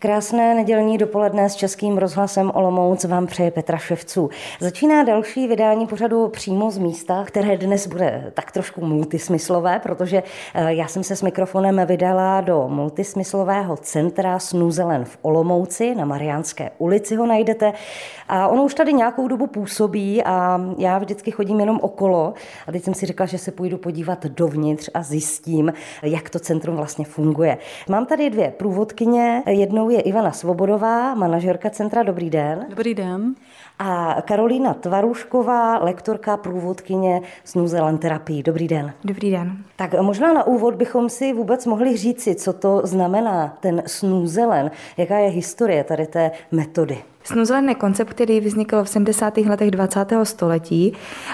Krásné nedělní dopoledne s Českým rozhlasem Olomouc vám přeje Petra Ševců. Začíná další vydání pořadu přímo z místa, které dnes bude tak trošku multismyslové, protože eh, já jsem se s mikrofonem vydala do multismyslového centra Snuzelen v Olomouci, na Mariánské ulici ho najdete. A ono už tady nějakou dobu působí a já vždycky chodím jenom okolo. A teď jsem si řekla, že se půjdu podívat dovnitř a zjistím, jak to centrum vlastně funguje. Mám tady dvě průvodkyně, jednou mnou je Ivana Svobodová, manažerka centra. Dobrý den. Dobrý den. A Karolína Tvarušková, lektorka, průvodkyně z Nuzelan terapii. Dobrý den. Dobrý den. Tak možná na úvod bychom si vůbec mohli říci, co to znamená ten snůzelen, jaká je historie tady té metody. Snuzelen je koncept, který vznikl v 70. letech 20. století.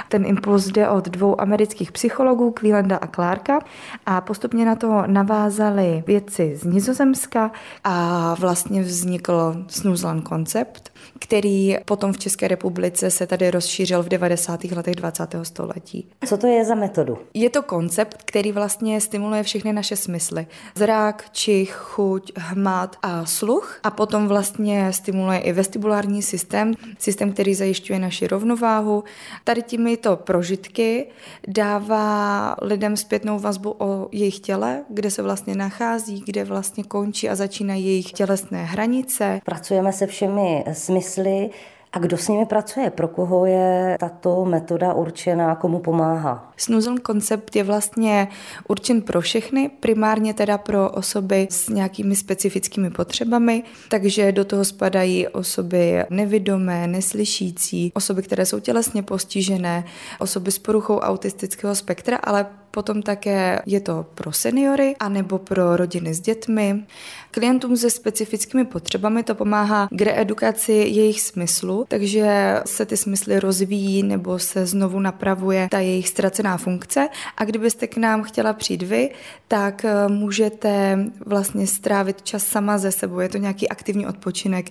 Ten impuls jde od dvou amerických psychologů, Quilanda a Clarka, a postupně na to navázali vědci z Nizozemska a vlastně vznikl Snuzelen koncept, který potom v České republice se tady rozšířil v 90. letech 20. století. Co to je za metodu? Je to koncept, který vlastně stimuluje všechny naše smysly. Zrak, čich, chuť, hmat a sluch a potom vlastně stimuluje i vestibulární vestibulární systém, systém, který zajišťuje naši rovnováhu. Tady těmito prožitky dává lidem zpětnou vazbu o jejich těle, kde se vlastně nachází, kde vlastně končí a začínají jejich tělesné hranice. Pracujeme se všemi smysly, a kdo s nimi pracuje? Pro koho je tato metoda určená? Komu pomáhá? Snoozone koncept je vlastně určen pro všechny, primárně teda pro osoby s nějakými specifickými potřebami, takže do toho spadají osoby nevidomé, neslyšící, osoby, které jsou tělesně postižené, osoby s poruchou autistického spektra, ale Potom také je to pro seniory anebo pro rodiny s dětmi. Klientům se specifickými potřebami to pomáhá k reedukaci jejich smyslu, takže se ty smysly rozvíjí nebo se znovu napravuje ta jejich ztracená funkce. A kdybyste k nám chtěla přijít vy, tak eh, můžete vlastně strávit čas sama ze sebou. Je to nějaký aktivní odpočinek,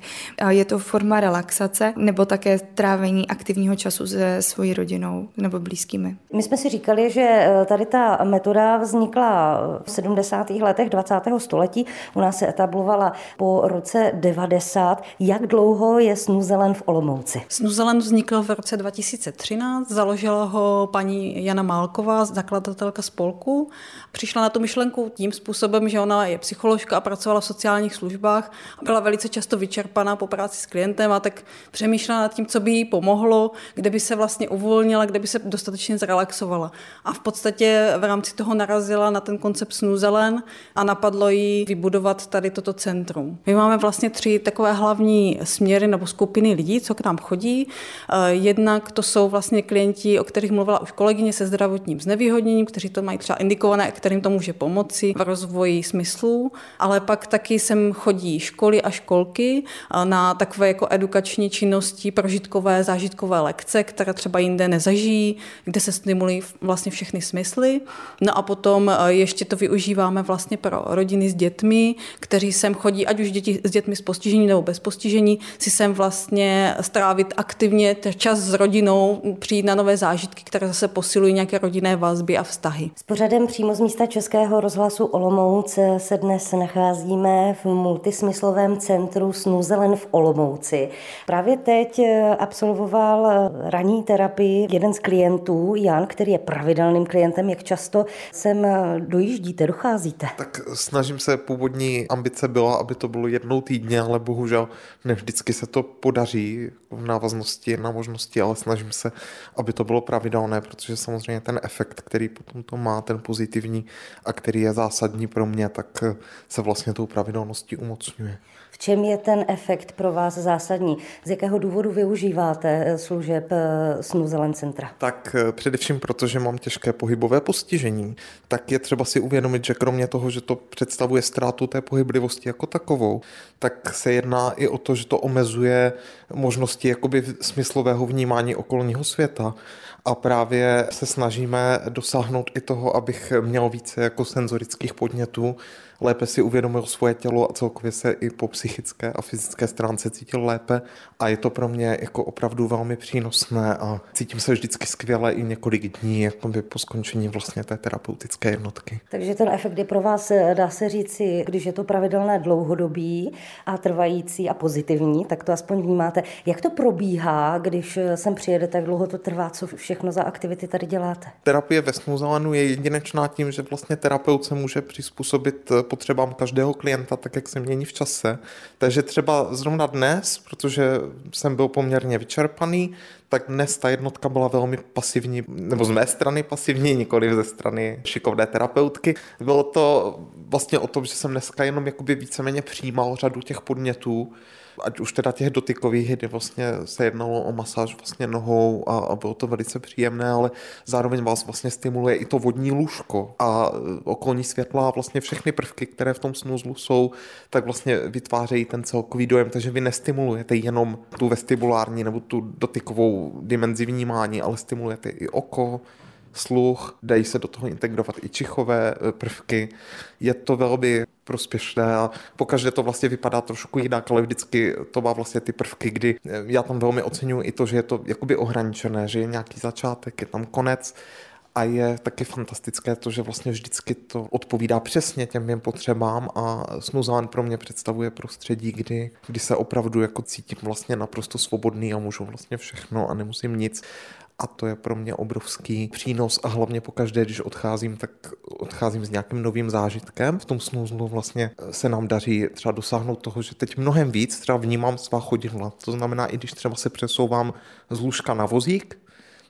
je to forma relaxace nebo také trávení aktivního času se svojí rodinou nebo blízkými. My jsme si říkali, že eh, tady ta metoda vznikla v 70. letech 20. století. U nás se etablovala po roce 90. Jak dlouho je Snuzelen v Olomouci? Snuzelen vznikl v roce 2013. Založila ho paní Jana Málková, zakladatelka spolku. Přišla na tu myšlenku tím způsobem, že ona je psycholožka a pracovala v sociálních službách a byla velice často vyčerpaná po práci s klientem a tak přemýšlela nad tím, co by jí pomohlo, kde by se vlastně uvolnila, kde by se dostatečně zrelaxovala. A v podstatě v rámci toho narazila na ten koncept Snuzelen a napadlo jí vybudovat tady toto centrum. My máme vlastně tři takové hlavní směry nebo skupiny lidí, co k nám chodí. Eh, jednak to jsou vlastně klienti, o kterých mluvila už kolegyně se zdravotním znevýhodněním, kteří to mají třeba indikované, kterým to může pomoci v rozvoji smyslů, ale pak taky sem chodí školy a školky eh, na takové jako edukační činnosti, prožitkové, zážitkové lekce, které třeba jinde nezažijí, kde se stimulují vlastně všechny smysly. No a potom eh, ještě to využíváme vlastně pro rodiny s dětmi, kteří sem chodí, ať už děti s dětmi s postižením nebo bez postižení, si sem vlastně strávit aktivně čas s rodinou, přijít na nové zážitky, které zase posilují nějaké rodinné vazby a vztahy. S pořadem přímo z místa Českého rozhlasu Olomouc se dnes nacházíme v multismyslovém centru Snuzelen v Olomouci. Právě teď eh, absolvoval eh, ranní terapii jeden z klientů, Jan, který je pravidelným klientem, jak často sem eh, dojíždíte, docházíte? Tak snažím se, původní ambice byla, aby to bylo jednou týdně, ale bohužel ne vždycky se to podaří v návaznosti na možnosti, ale snažím se, aby to bylo pravidelné, protože samozřejmě ten efekt, který potom to má, ten pozitivní a který je zásadní pro mě, tak se vlastně tou pravidelností umocňuje. V čem je ten efekt pro vás zásadní? Z jakého důvodu využíváte eh, služeb eh, Snuzelen centra? Tak eh, především proto, že mám těžké pohybové postižení, tak je třeba si uvědomit, že kromě toho, že to představuje ztrátu té pohyblivosti jako takovou, tak se jedná i o to, že to omezuje možnosti jakoby smyslového vnímání okolního světa a právě se snažíme dosáhnout i toho, abych měl více jako senzorických podnětů, lépe si uvědomil svoje tělo a celkově se i po psychické a fyzické stránce cítil lépe a je to pro mě jako opravdu velmi přínosné a cítím se vždycky skvěle i několik dní jako by po skončení vlastně té terapeutické jednotky. Takže ten efekt je pro vás, dá se říci, když je to pravidelné dlouhodobí a trvající a pozitivní, tak to aspoň vnímáte. Jak to probíhá, když sem přijedete, jak dlouho to trvá, co všechno za aktivity tady děláte? Terapie ve Snuzalanu je jedinečná tím, že vlastně terapeut se může přizpůsobit potřebám každého klienta, tak jak se mění v čase. Takže třeba zrovna dnes, protože jsem byl poměrně vyčerpaný, tak dnes ta jednotka byla velmi pasivní, nebo z mé strany pasivní, nikoli ze strany šikovné terapeutky. Bylo to vlastně o tom, že jsem dneska jenom jakoby víceméně přijímal řadu těch podnětů, ať už teda těch dotykových, kdy vlastně se jednalo o masáž vlastně nohou a, a bylo to velice příjemné, ale zároveň vás vlastně stimuluje i to vodní lůžko a okolní světla a vlastně všechny prvky, které v tom snuzlu jsou, tak vlastně vytvářejí ten celkový dojem, takže vy nestimulujete jenom tu vestibulární nebo tu dotykovou dimenzi vnímání, ale stimulujete i oko, sluch, dají se do toho integrovat i čichové e, prvky. Je to velmi prospěšné a pokaždé to vlastně vypadá trošku jinak, ale vždycky to má vlastně ty prvky, kdy e, já tam velmi oceňuji i to, že je to jakoby ohraničené, že je nějaký začátek, je tam konec a je taky fantastické to, že vlastně vždycky to odpovídá přesně těm mým potřebám a Snuzán pro mě představuje prostředí, kdy, kdy se opravdu jako cítím vlastně naprosto svobodný a můžu vlastně všechno a nemusím nic a to je pro mě obrovský přínos a hlavně pokaždé, když odcházím, tak odcházím s nějakým novým zážitkem. V tom snuzlu vlastně se nám daří třeba dosáhnout toho, že teď mnohem víc třeba vnímám svá chodidla. To znamená, i když třeba se přesouvám z lůžka na vozík,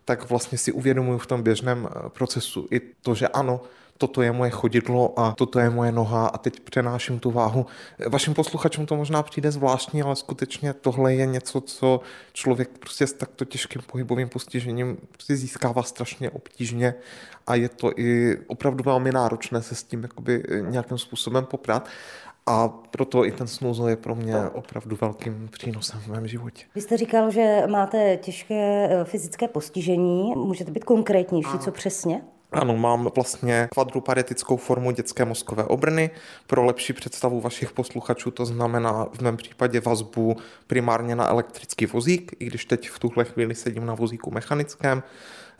tak vlastně si uvědomuji v tom běžném procesu i to, že ano, toto je moje chodidlo a toto je moje noha a teď přenáším tu váhu. Vašim posluchačům to možná přijde zvláštní, ale skutečně tohle je něco, co člověk prostě s takto těžkým pohybovým postižením prostě získává strašně obtížně a je to i opravdu velmi náročné se s tím jakoby nějakým způsobem poprat. A proto i ten snůzo je pro mě opravdu velkým přínosem v mém životě. Vy jste říkal, že máte těžké eh, fyzické postižení. Můžete být konkrétnější, co přesně? Ano, mám vlastně kvadruparetickou formu dětské mozkové obrny. Pro lepší představu vašich posluchačů to znamená v mém případě vazbu primárně na elektrický vozík, i když teď v tuhle chvíli sedím na vozíku mechanickém.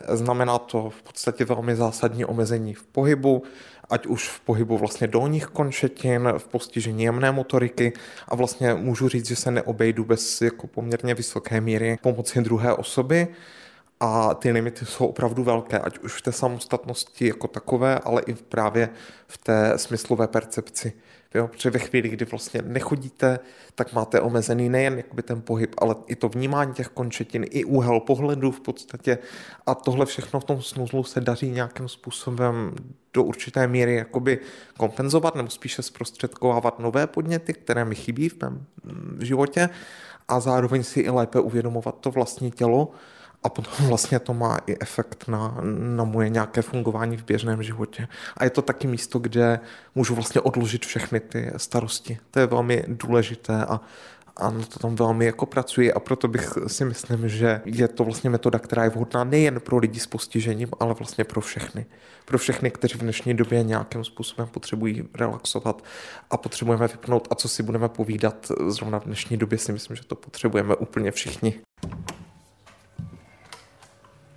Znamená to v podstatě velmi zásadní omezení v pohybu, ať už v pohybu vlastně dolních končetin, v postižení jemné motoriky a vlastně můžu říct, že se neobejdu bez jako poměrně vysoké míry pomoci druhé osoby a ty limity jsou opravdu velké, ať už v té samostatnosti jako takové, ale i právě v té smyslové percepci. Jo, protože ve chvíli, kdy vlastně nechodíte, tak máte omezený nejen jakoby ten pohyb, ale i to vnímání těch končetin, i úhel pohledu v podstatě. A tohle všechno v tom snuzlu se daří nějakým způsobem do určité míry jakoby kompenzovat nebo spíše zprostředkovávat nové podněty, které mi chybí v mém mm, životě a zároveň si i lépe uvědomovat to vlastní tělo a potom vlastně to má i efekt na, na moje nějaké fungování v běžném životě. A je to taky místo, kde můžu vlastně odložit všechny ty starosti. To je velmi důležité a, a na to tam velmi jako pracuji a proto bych si myslím, že je to vlastně metoda, která je vhodná nejen pro lidi s postižením, ale vlastně pro všechny. Pro všechny, kteří v dnešní době nějakým způsobem potřebují relaxovat a potřebujeme vypnout a co si budeme povídat zrovna v dnešní době si myslím, že to potřebujeme úplně všichni.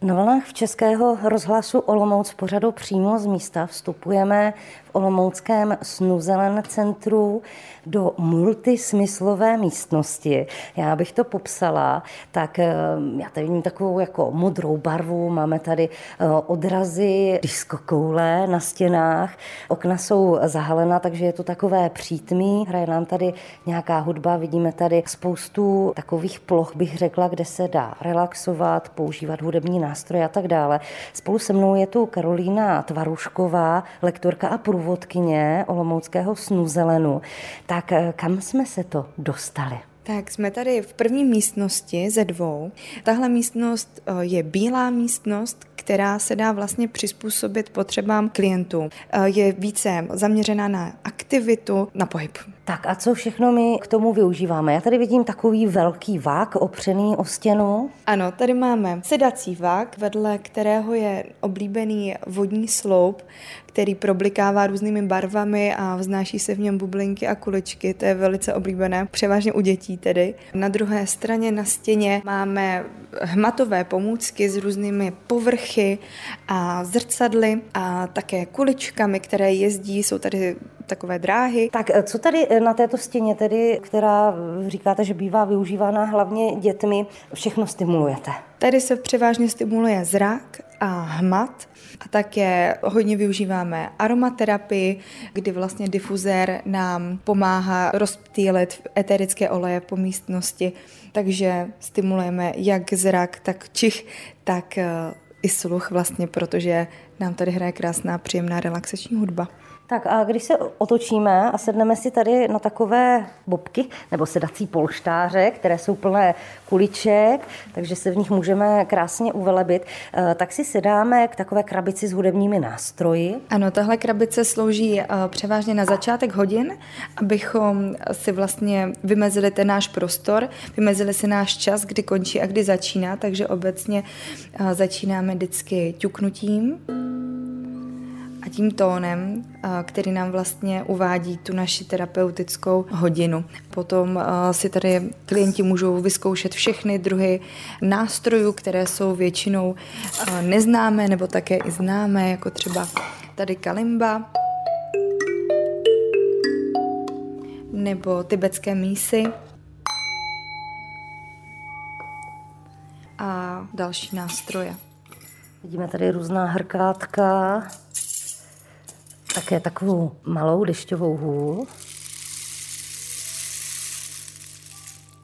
Na vlnách v Českého rozhlasu Olomouc pořadu přímo z místa vstupujeme v Olomouckém Snuzelen centru do multismyslové místnosti. Já bych to popsala, tak eh, já tady vidím takovou jako modrou barvu, máme tady eh, odrazy diskokoule na stěnách, okna jsou zahalena, takže je to takové přítmí, hraje nám tady nějaká hudba, vidíme tady spoustu takových ploch, bych řekla, kde se dá relaxovat, používat hudební nástroje a tak dále. Spolu se mnou je tu Karolína Tvarušková, lektorka a průvodkyně Olomouckého Snuzelenu. Tak eh, kam jsme se to dostali? Tak jsme tady v první místnosti ze dvou. Tahle místnost eh, je bílá místnost, která se dá vlastně přizpůsobit potřebám klientů. Eh, je více zaměřená na aktivitu, na pohyb. Tak a co všechno my k tomu využíváme? Já tady vidím takový velký vák opřený o stěnu. Ano, tady máme sedací vák, vedle kterého je oblíbený vodní sloup, který problikává různými barvami a vznáší se v něm bublinky a kuličky. To je velice oblíbené, převážně u dětí tedy. Na druhé straně na stěně máme hmatové pomůcky s různými povrchy a zrcadly a také kuličkami, které jezdí. Jsou tady takové dráhy. Tak eh, co tady eh, na této stěně, tedy, která eh, říkáte, že bývá využívána hlavně dětmi, všechno stimulujete? Tady se převážně stimuluje zrak a hmat a také hodně využíváme aromaterapii, kdy vlastně difuzér nám pomáhá rozptýlit eterické oleje po místnosti, takže stimulujeme jak zrak, tak čich, tak i sluch vlastně, protože nám tady hraje krásná, příjemná relaxační hudba. Tak a když se otočíme a sedneme si tady na takové bobky nebo sedací polštáře, které jsou plné kuliček, takže se v nich můžeme krásně uvelebit, eh, tak si sedáme k takové krabici s hudebními nástroji. Ano, tahle krabice slouží eh, převážně na začátek hodin, abychom si vlastně vymezili ten náš prostor, vymezili si náš čas, kdy končí a kdy začíná, takže obecně eh, začínáme vždycky ťuknutím a tím tónem, který nám vlastně uvádí tu naši terapeutickou hodinu. Potom si tady klienti můžou vyzkoušet všechny druhy nástrojů, které jsou většinou neznámé nebo také i známé, jako třeba tady kalimba, nebo tibetské mísy a další nástroje. Vidíme tady různá hrkátka, také takovou malou dešťovou hůl.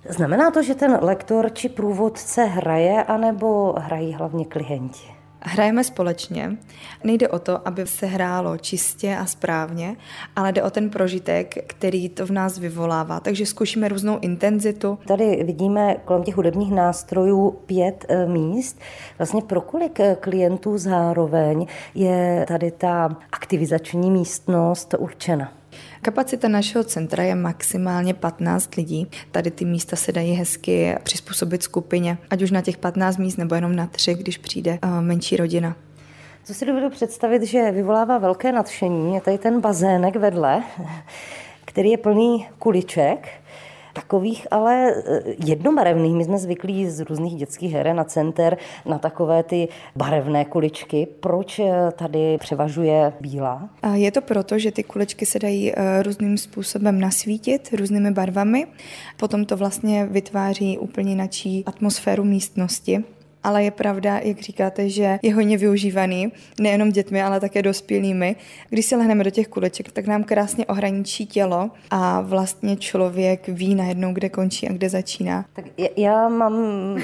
Znamená to, že ten lektor či průvodce hraje, anebo hrají hlavně klienti? Hrajeme společně. Nejde o to, aby se hrálo čistě a správně, ale jde o ten prožitek, který to v nás vyvolává. Takže zkusíme různou intenzitu. Tady vidíme kolem těch hudebních nástrojů pět eh, míst. Vlastně pro kolik eh, klientů zároveň je tady ta aktivizační místnost určena? Kapacita našeho centra je maximálně 15 lidí. Tady ty místa se dají hezky přizpůsobit skupině, ať už na těch 15 míst nebo jenom na tři, když přijde eh, menší rodina. Co si dovedu představit, že vyvolává velké nadšení, je tady ten bazének vedle, který je plný kuliček Takových ale eh, jednobarevných, my jsme zvyklí z různých dětských her na center na takové ty barevné kuličky. Proč eh, tady převažuje bílá? Je to proto, že ty kuličky se dají eh, různým způsobem nasvítit, různými barvami. Potom to vlastně vytváří úplně načí atmosféru místnosti ale je pravda, jak říkáte, že je hodně využívaný nejenom dětmi, ale také dospělými. Když si lehneme do těch kuleček, tak nám krásně ohraničí tělo a vlastně člověk ví najednou, kde končí a kde začíná. Tak já mám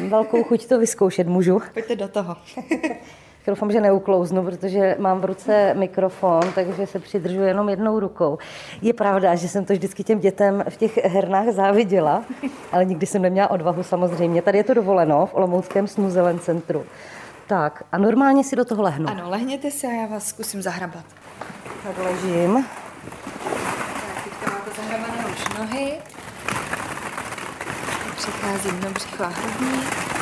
velkou chuť to vyzkoušet, můžu? Pojďte do toho. doufám, že neuklouznu, protože mám v ruce mikrofon, takže se přidržu jenom jednou rukou. Je pravda, že jsem to vždycky těm dětem v těch hernách záviděla, ale nikdy jsem neměla odvahu samozřejmě. Tady je to dovoleno v Olomouckém snuzelen centru. Tak a normálně si do toho lehnu. Ano, lehněte si a já vás zkusím zahrabat. Tak ležím. Tak, teďka máte zahrabané už nohy. Přicházím do břicho a hrudní.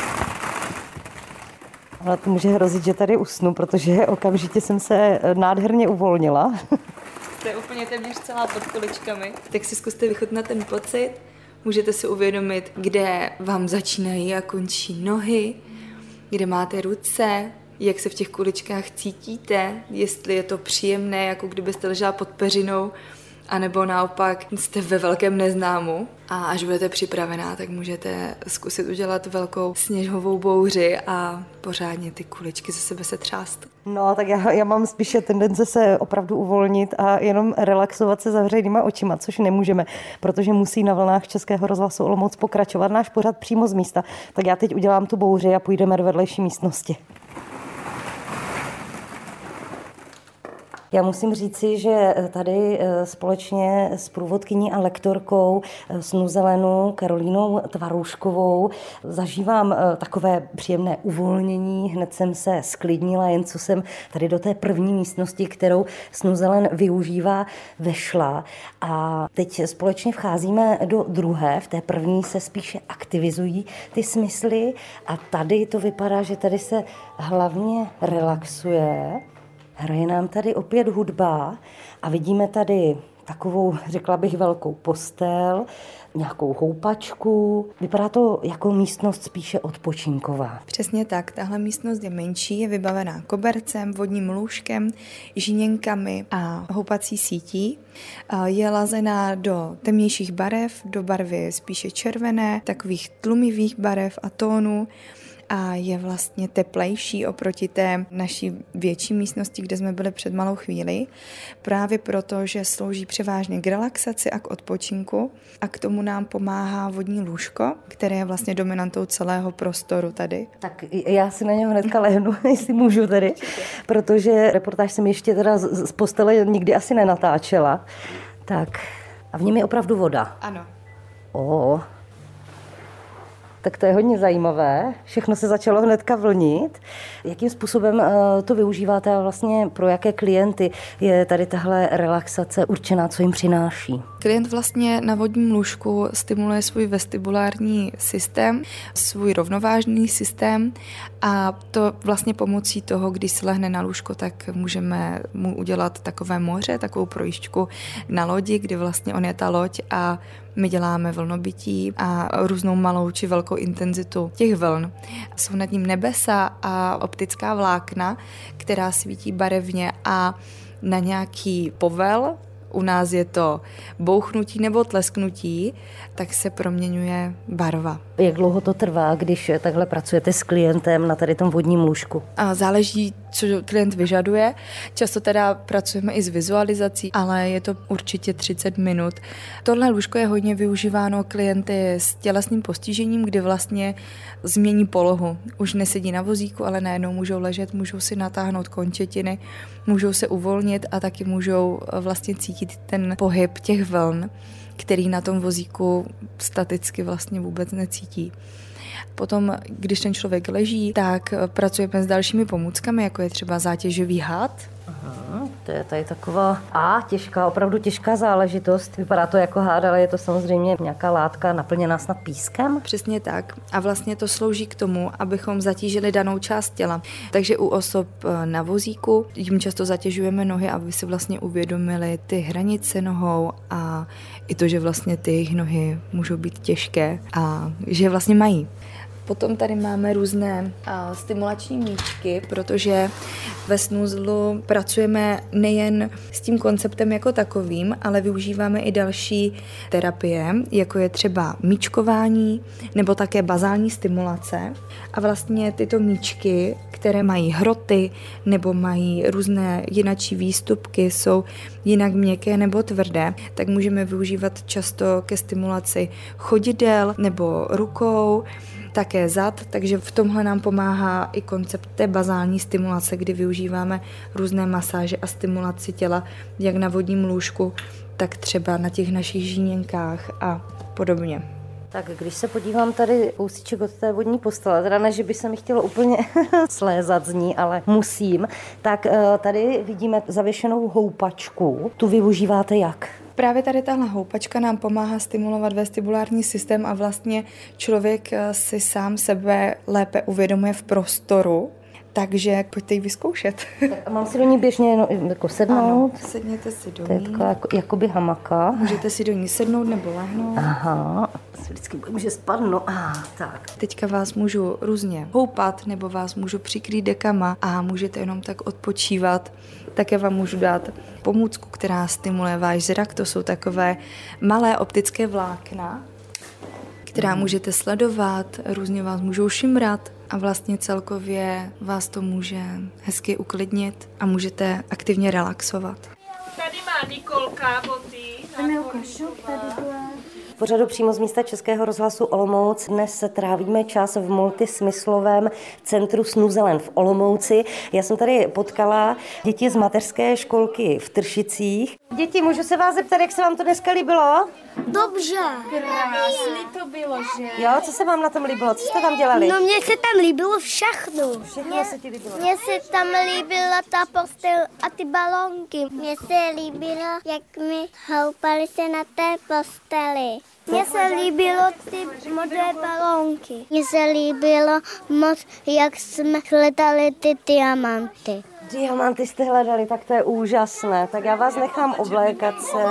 Ale to může hrozit, že tady usnu, protože okamžitě jsem se eh, nádherně uvolnila. To je úplně téměř celá pod kuličkami. Tak si zkuste vychutnat ten pocit. Můžete si uvědomit, kde vám začínají a končí nohy, kde máte ruce, jak se v těch kuličkách cítíte, jestli je to příjemné, jako kdybyste ležela pod peřinou, anebo naopak jste ve velkém neznámu a až budete připravená, tak můžete zkusit udělat velkou sněhovou bouři a pořádně ty kuličky ze sebe se třást. No, tak já, já mám spíše tendence se opravdu uvolnit a jenom relaxovat se zavřenýma očima, což nemůžeme, protože musí na vlnách Českého rozhlasu Olomouc pokračovat náš pořad přímo z místa. Tak já teď udělám tu bouři a půjdeme do vedlejší místnosti. Já musím říci, že tady eh, společně s průvodkyní a lektorkou eh, z Nuzelenu Karolínou Tvarouškovou zažívám eh, takové příjemné uvolnění. Hned jsem se sklidnila, jen co jsem tady do té první místnosti, kterou Snuzelen využívá, vešla. A teď společně vcházíme do druhé. V té první se spíše aktivizují ty smysly a tady to vypadá, že tady se hlavně relaxuje Hraje nám tady opět hudba a vidíme tady takovou, řekla bych, velkou postel, nějakou houpačku. Vypadá to jako místnost spíše odpočinková. Přesně tak. Tahle místnost je menší, je vybavená kobercem, vodním lůžkem, žiněnkami a houpací sítí. Je lazená do temnějších barev, do barvy spíše červené, takových tlumivých barev a tónů a je vlastně teplejší oproti té naší větší místnosti, kde jsme byli před malou chvíli, právě proto, že slouží převážně k relaxaci a k odpočinku a k tomu nám pomáhá vodní lůžko, které je vlastně dominantou celého prostoru tady. Tak já si na něho hnedka lehnu, jestli můžu tady, protože reportáž jsem ještě teda z postele nikdy asi nenatáčela. Tak a v něm je opravdu voda. Ano. O, tak to je hodně zajímavé. Všechno se začalo hnedka vlnit. Jakým způsobem eh, to využíváte a vlastně pro jaké klienty je tady tahle relaxace určená, co jim přináší? Klient vlastně na vodním lůžku stimuluje svůj vestibulární systém, svůj rovnovážný systém a to vlastně pomocí toho, když se lehne na lůžko, tak můžeme mu udělat takové moře, takovou projížďku na lodi, kdy vlastně on je ta loď a my děláme vlnobytí a různou malou či velkou intenzitu těch vln. Jsou nad ním nebesa a optická vlákna, která svítí barevně a na nějaký povel u nás je to bouchnutí nebo tlesknutí, tak se proměňuje barva. Jak dlouho to trvá, když takhle pracujete s klientem na tady tom vodním lůžku? A záleží, co klient vyžaduje. Často teda pracujeme i s vizualizací, ale je to určitě 30 minut. Tohle lůžko je hodně využíváno klienty s tělesným postižením, kdy vlastně změní polohu. Už nesedí na vozíku, ale najednou můžou ležet, můžou si natáhnout končetiny, můžou se uvolnit a taky můžou vlastně cítit ten pohyb těch vln který na tom vozíku staticky vlastně vůbec necítí. Potom, když ten člověk leží, tak pracujeme s dalšími pomůckami, jako je třeba zátěžový had, to je tady taková a těžká, opravdu těžká záležitost. Vypadá to jako hád, ale je to samozřejmě nějaká látka naplněná snad pískem. Přesně tak. A vlastně to slouží k tomu, abychom zatížili danou část těla. Takže u osob eh, na vozíku jim často zatěžujeme nohy, aby si vlastně uvědomili ty hranice nohou a i to, že vlastně ty jejich nohy můžou být těžké a že vlastně mají. Potom tady máme různé uh, stimulační míčky, protože ve snuzlu pracujeme nejen s tím konceptem jako takovým, ale využíváme i další terapie, jako je třeba míčkování nebo také bazální stimulace. A vlastně tyto míčky, které mají hroty nebo mají různé jinačí výstupky, jsou jinak měkké nebo tvrdé, tak můžeme využívat často ke stimulaci chodidel nebo rukou také zad, takže v tomhle nám pomáhá i koncept té bazální stimulace, kdy využíváme různé masáže a stimulaci těla, jak na vodním lůžku, tak třeba na těch našich žíněnkách a podobně. Tak když se podívám tady kousíček od té vodní postele, teda ne, že by se mi chtělo úplně slézat z ní, ale musím, tak eh, tady vidíme zavěšenou houpačku. Tu využíváte jak? Právě tady tahle houpačka nám pomáhá stimulovat vestibulární systém a vlastně člověk eh, si sám sebe lépe uvědomuje v prostoru, takže pojďte ji vyzkoušet. Tak mám si do ní běžně no, jako sednout? Ano, sedněte si do ní. To je taková jako, jakoby hamaka. Můžete si do ní sednout nebo lehnout. Aha, si vždycky bojím, že spadnu. Ah, tak. Teďka vás můžu různě houpat nebo vás můžu přikrýt dekama a můžete jenom tak odpočívat. Také vám můžu dát pomůcku, která stimuluje váš zrak. To jsou takové malé optické vlákna, která můžete sledovat, různě vás můžou šimrat a vlastně celkově vás to může hezky uklidnit a můžete aktivně relaxovat. Tady má Nikolka boty. V pořadu přímo z místa Českého rozhlasu Olomouc dnes se trávíme čas v multismyslovém centru Snuzelen v Olomouci. Já jsem tady potkala děti z mateřské školky v Tršicích. Děti, můžu se vás zeptat, jak se vám to dneska líbilo? Dobře. Krásný to bylo, že? Jo, co se vám na tom líbilo? Co jste tam dělali? No mně se tam líbilo všechno. Všechno se ti líbilo. Mně se tam líbila ta postel a ty balonky. Mně se líbilo, jak my houpali se na té posteli. Mně se líbilo ty modré balónky. Mně se líbilo moc, jak jsme hledali ty diamanty. Diamanty jste hledali, tak to je úžasné. Tak já vás nechám oblékat se,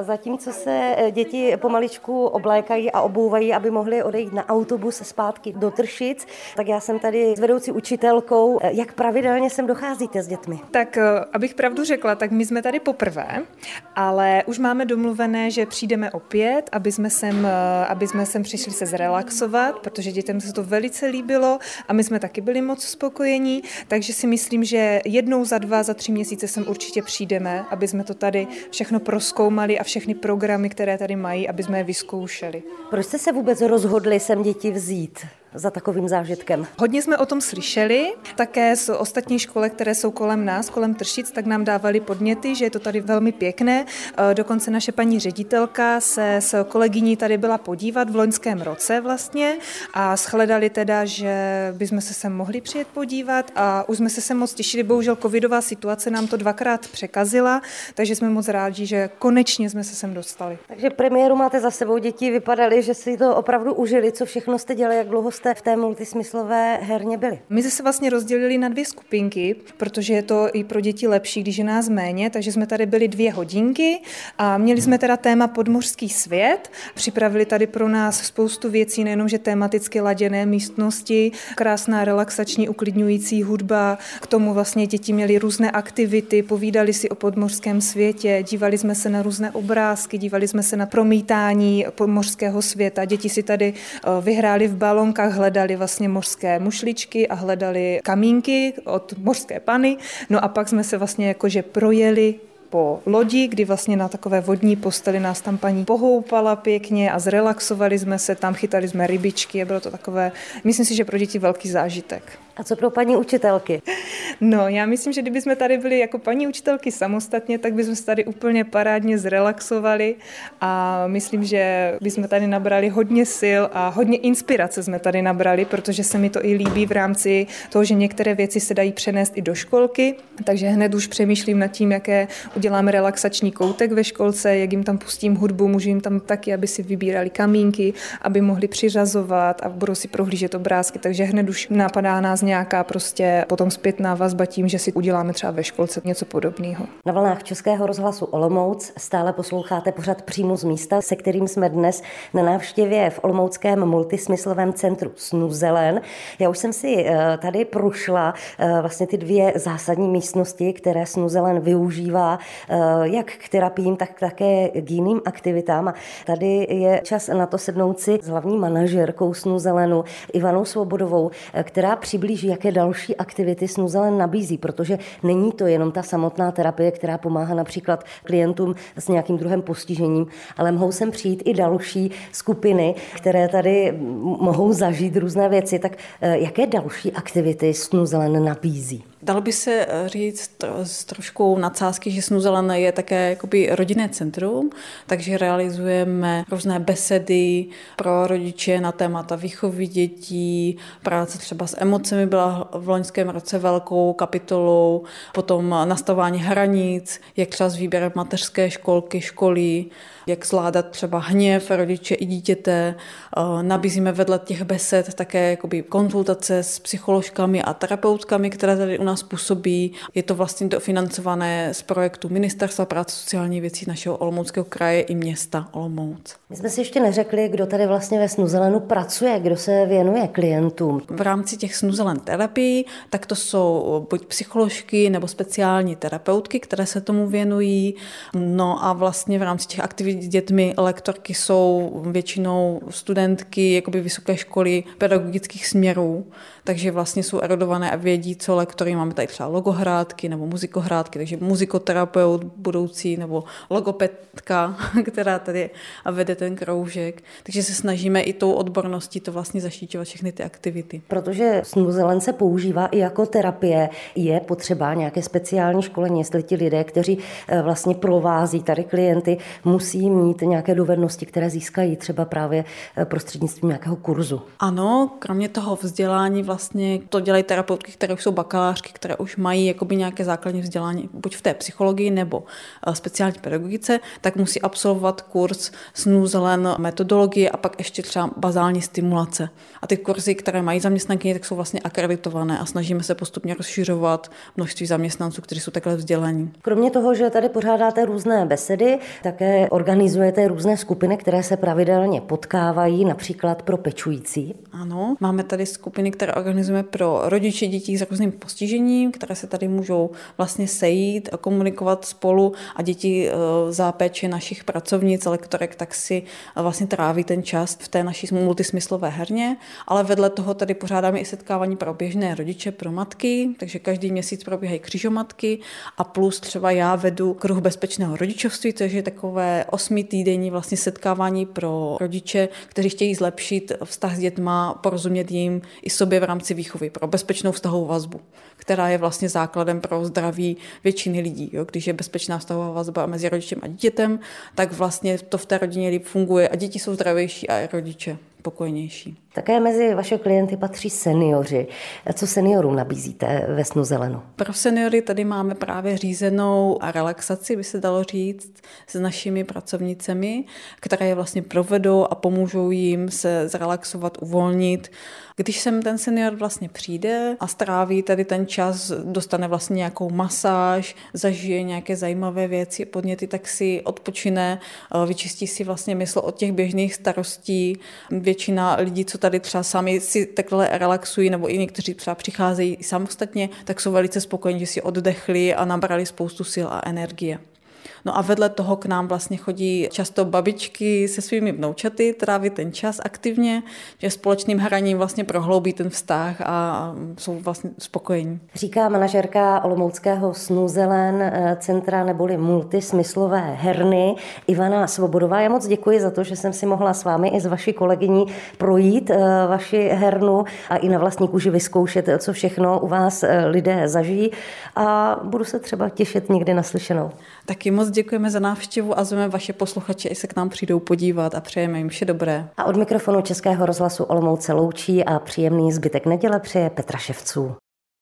zatímco se eh, děti pomaličku oblékají a obouvají, aby mohly odejít na autobus zpátky do Tršic, tak já jsem tady s vedoucí učitelkou. Jak pravidelně sem docházíte s dětmi? Tak eh, abych pravdu řekla, tak my jsme tady poprvé, ale už máme domluvené, že přijdeme opět, aby jsme sem, eh, aby jsme sem přišli se zrelaxovat, protože dětem se to velice líbilo a my jsme taky byli moc spokojení, takže si myslím, že jednou za dva, za tři měsíce sem určitě přijdeme, aby jsme to tady všechno proskoumali a všechny programy, které tady mají, aby jsme je vyzkoušeli. Proč jste se vůbec rozhodli sem děti vzít? Za takovým zážitkem? Hodně jsme o tom slyšeli, také z ostatních školek, které jsou kolem nás, kolem Tršic, tak nám dávali podněty, že je to tady velmi pěkné. E, dokonce naše paní ředitelka se s kolegyní tady byla podívat v loňském roce vlastně a shledali teda, že bychom se sem mohli přijet podívat a už jsme se sem moc těšili. Bohužel covidová situace nám to dvakrát překazila, takže jsme moc rádi, že konečně jsme se sem dostali. Takže premiéru máte za sebou, děti vypadaly, že si to opravdu užili, co všechno jste dělali, jak dlouho jste v té multismyslové herně byli? My jsme se vlastně rozdělili na dvě skupinky, protože je to i pro děti lepší, když je nás méně, takže jsme tady byli dvě hodinky a měli jsme teda téma podmořský svět. Připravili tady pro nás spoustu věcí, nejenom, že tematicky laděné místnosti, krásná relaxační uklidňující hudba, k tomu vlastně děti měly různé aktivity, povídali si o podmořském světě, dívali jsme se na různé obrázky, dívali jsme se na promítání podmořského světa. Děti si tady eh, vyhráli v balonkách, hledali vlastně mořské mušličky a hledali kamínky od mořské pany. No a pak jsme se vlastně jakože projeli po lodi, kdy vlastně na takové vodní posteli nás tam paní pohoupala pěkně a zrelaxovali jsme se tam, chytali jsme rybičky a bylo to takové, myslím si, že pro děti velký zážitek. A co pro paní učitelky? No, já myslím, že kdybychom tady byli jako paní učitelky samostatně, tak bychom se tady úplně parádně zrelaxovali a myslím, že bychom tady nabrali hodně sil a hodně inspirace jsme tady nabrali, protože se mi to i líbí v rámci toho, že některé věci se dají přenést i do školky, takže hned už přemýšlím nad tím, jaké uděláme relaxační koutek ve školce, jak jim tam pustím hudbu, můžu jim tam taky, aby si vybírali kamínky, aby mohli přiřazovat a budou si prohlížet obrázky, takže hned už napadá nás nějaká prostě potom zpětná vazba tím, že si uděláme třeba ve školce něco podobného. Na vlnách Českého rozhlasu Olomouc stále posloucháte pořad přímo z místa, se kterým jsme dnes na návštěvě v Olomouckém multismyslovém centru Snuzelen. Já už jsem si eh, tady prošla eh, vlastně ty dvě zásadní místnosti, které Snuzelen využívá eh, jak k terapiím, tak také k jiným aktivitám. A tady je čas na to sednout si s hlavní manažerkou Snuzelenu Ivanou Svobodovou, která přiblíží přiblíží, jaké další aktivity Snuzelen nabízí, protože není to jenom ta samotná terapie, která pomáhá například klientům s nějakým druhem postižením, ale mohou sem přijít i další skupiny, které tady mohou zažít různé věci. Tak eh, jaké další aktivity Snuzelen nabízí? Dalo by se eh, říct s trošku nadsázky, že Snuzelen je také jakoby rodinné centrum, takže realizujeme různé besedy pro rodiče na témata výchovy dětí, práce třeba s emocemi byla v loňském roce velkou kapitolou, potom nastavování hranic, jak třeba s výběrem mateřské školky, školy, jak zvládat třeba hněv rodiče i dítěte. Eh, nabízíme vedle těch besed také jakoby konzultace s psycholožkami a terapeutkami, které tady u nás působí. Je to vlastně dofinancované z projektu Ministerstva práce sociální věcí našeho Olomouckého kraje i města Olomouc. My jsme si ještě neřekli, kdo tady vlastně ve Snuzelenu pracuje, kdo se věnuje klientům. V rámci těch Snuzelen terapií, tak to jsou buď psycholožky nebo speciální terapeutky, které se tomu věnují. No a vlastně v rámci těch aktivit s dětmi lektorky jsou většinou studentky jakoby vysoké školy pedagogických směrů, takže vlastně jsou erodované a vědí, co lektory. Máme tady třeba logohrádky nebo muzikohrádky, takže muzikoterapeut budoucí nebo logopedka, která tady vede ten kroužek. Takže se snažíme i tou odborností to vlastně zašíťovat všechny ty aktivity. Protože snuzelen se používá i jako terapie, je potřeba nějaké speciální školení, jestli ti lidé, kteří eh, vlastně provází tady klienty, musí mít nějaké dovednosti, které získají třeba právě eh, prostřednictvím nějakého kurzu. Ano, kromě toho vzdělání vlastně to dělají terapeutky, které jsou bakalářky, které už mají jakoby nějaké základní vzdělání, buď v té psychologii nebo eh, speciální pedagogice, tak musí absolvovat kurz snůzelen metodologie a pak ještě třeba bazální stimulace. A ty kurzy, které mají zaměstnankyně, tak jsou vlastně akreditované a snažíme se postupně rozšiřovat množství zaměstnanců, kteří jsou takhle vzdělaní. Kromě toho, že tady pořádáte různé besedy, také organizujete různé skupiny, které se pravidelně potkávají, například pro pečující. Ano, máme tady skupiny, které organizujeme pro rodiče dětí s různým postižením, které se tady můžou vlastně sejít a komunikovat spolu a děti eh, za péči našich pracovnic, lektorek, tak si eh, vlastně tráví ten čas v té naší multismyslové herně, ale vedle toho tady pořádáme i setkávání pro běžné rodiče, pro matky, takže každý měsíc probíhají křižomatky a plus třeba já vedu kruh bezpečného rodičovství, což je takové osmi týdenní vlastně setkávání pro rodiče, kteří chtějí zlepšit vztah s dětma, porozumět jim i sobě v rámci výchovy, pro bezpečnou vztahovou vazbu, která je vlastně základem pro zdraví většiny lidí. Jo? Když je bezpečná vztahová vazba mezi rodičem a dítětem, tak vlastně to v té rodině líp funguje a děti jsou zdravější a i rodiče pokojnější. Také mezi vaše klienty patří seniori. Co seniorům nabízíte ve Snu Zelenu? Pro seniory tady máme právě řízenou relaxaci, by se dalo říct, s našimi pracovnicemi, které je vlastně provedou a pomůžou jim se zrelaxovat, uvolnit. Když sem ten senior vlastně přijde a stráví tady ten čas, dostane vlastně nějakou masáž, zažije nějaké zajímavé věci, podněty, tak si odpočine, vyčistí si vlastně mysl od těch běžných starostí. Většina lidí, co tady třeba sami si takhle relaxují, nebo i někteří třeba přicházejí samostatně, tak jsou velice spokojení, že si oddechli a nabrali spoustu sil a energie. No a vedle toho k nám vlastně chodí často babičky se svými vnoučaty, trávit ten čas aktivně, že společným hraním vlastně prohloubí ten vztah a jsou vlastně spokojení. Říká manažerka Olomouckého snu Zelen eh, centra neboli multismyslové herny Ivana Svobodová. Já moc děkuji za to, že jsem si mohla s vámi i s vaší kolegyní projít eh, vaši hernu a i na vlastní kůži vyzkoušet, co všechno u vás eh, lidé zažijí a budu se třeba těšit někdy naslyšenou. Taky moc děkujeme za návštěvu a zveme vaše posluchače, i se k nám přijdou podívat a přejeme jim vše dobré. A od mikrofonu Českého rozhlasu Olomouce loučí a příjemný zbytek neděle přeje Petra Ševců.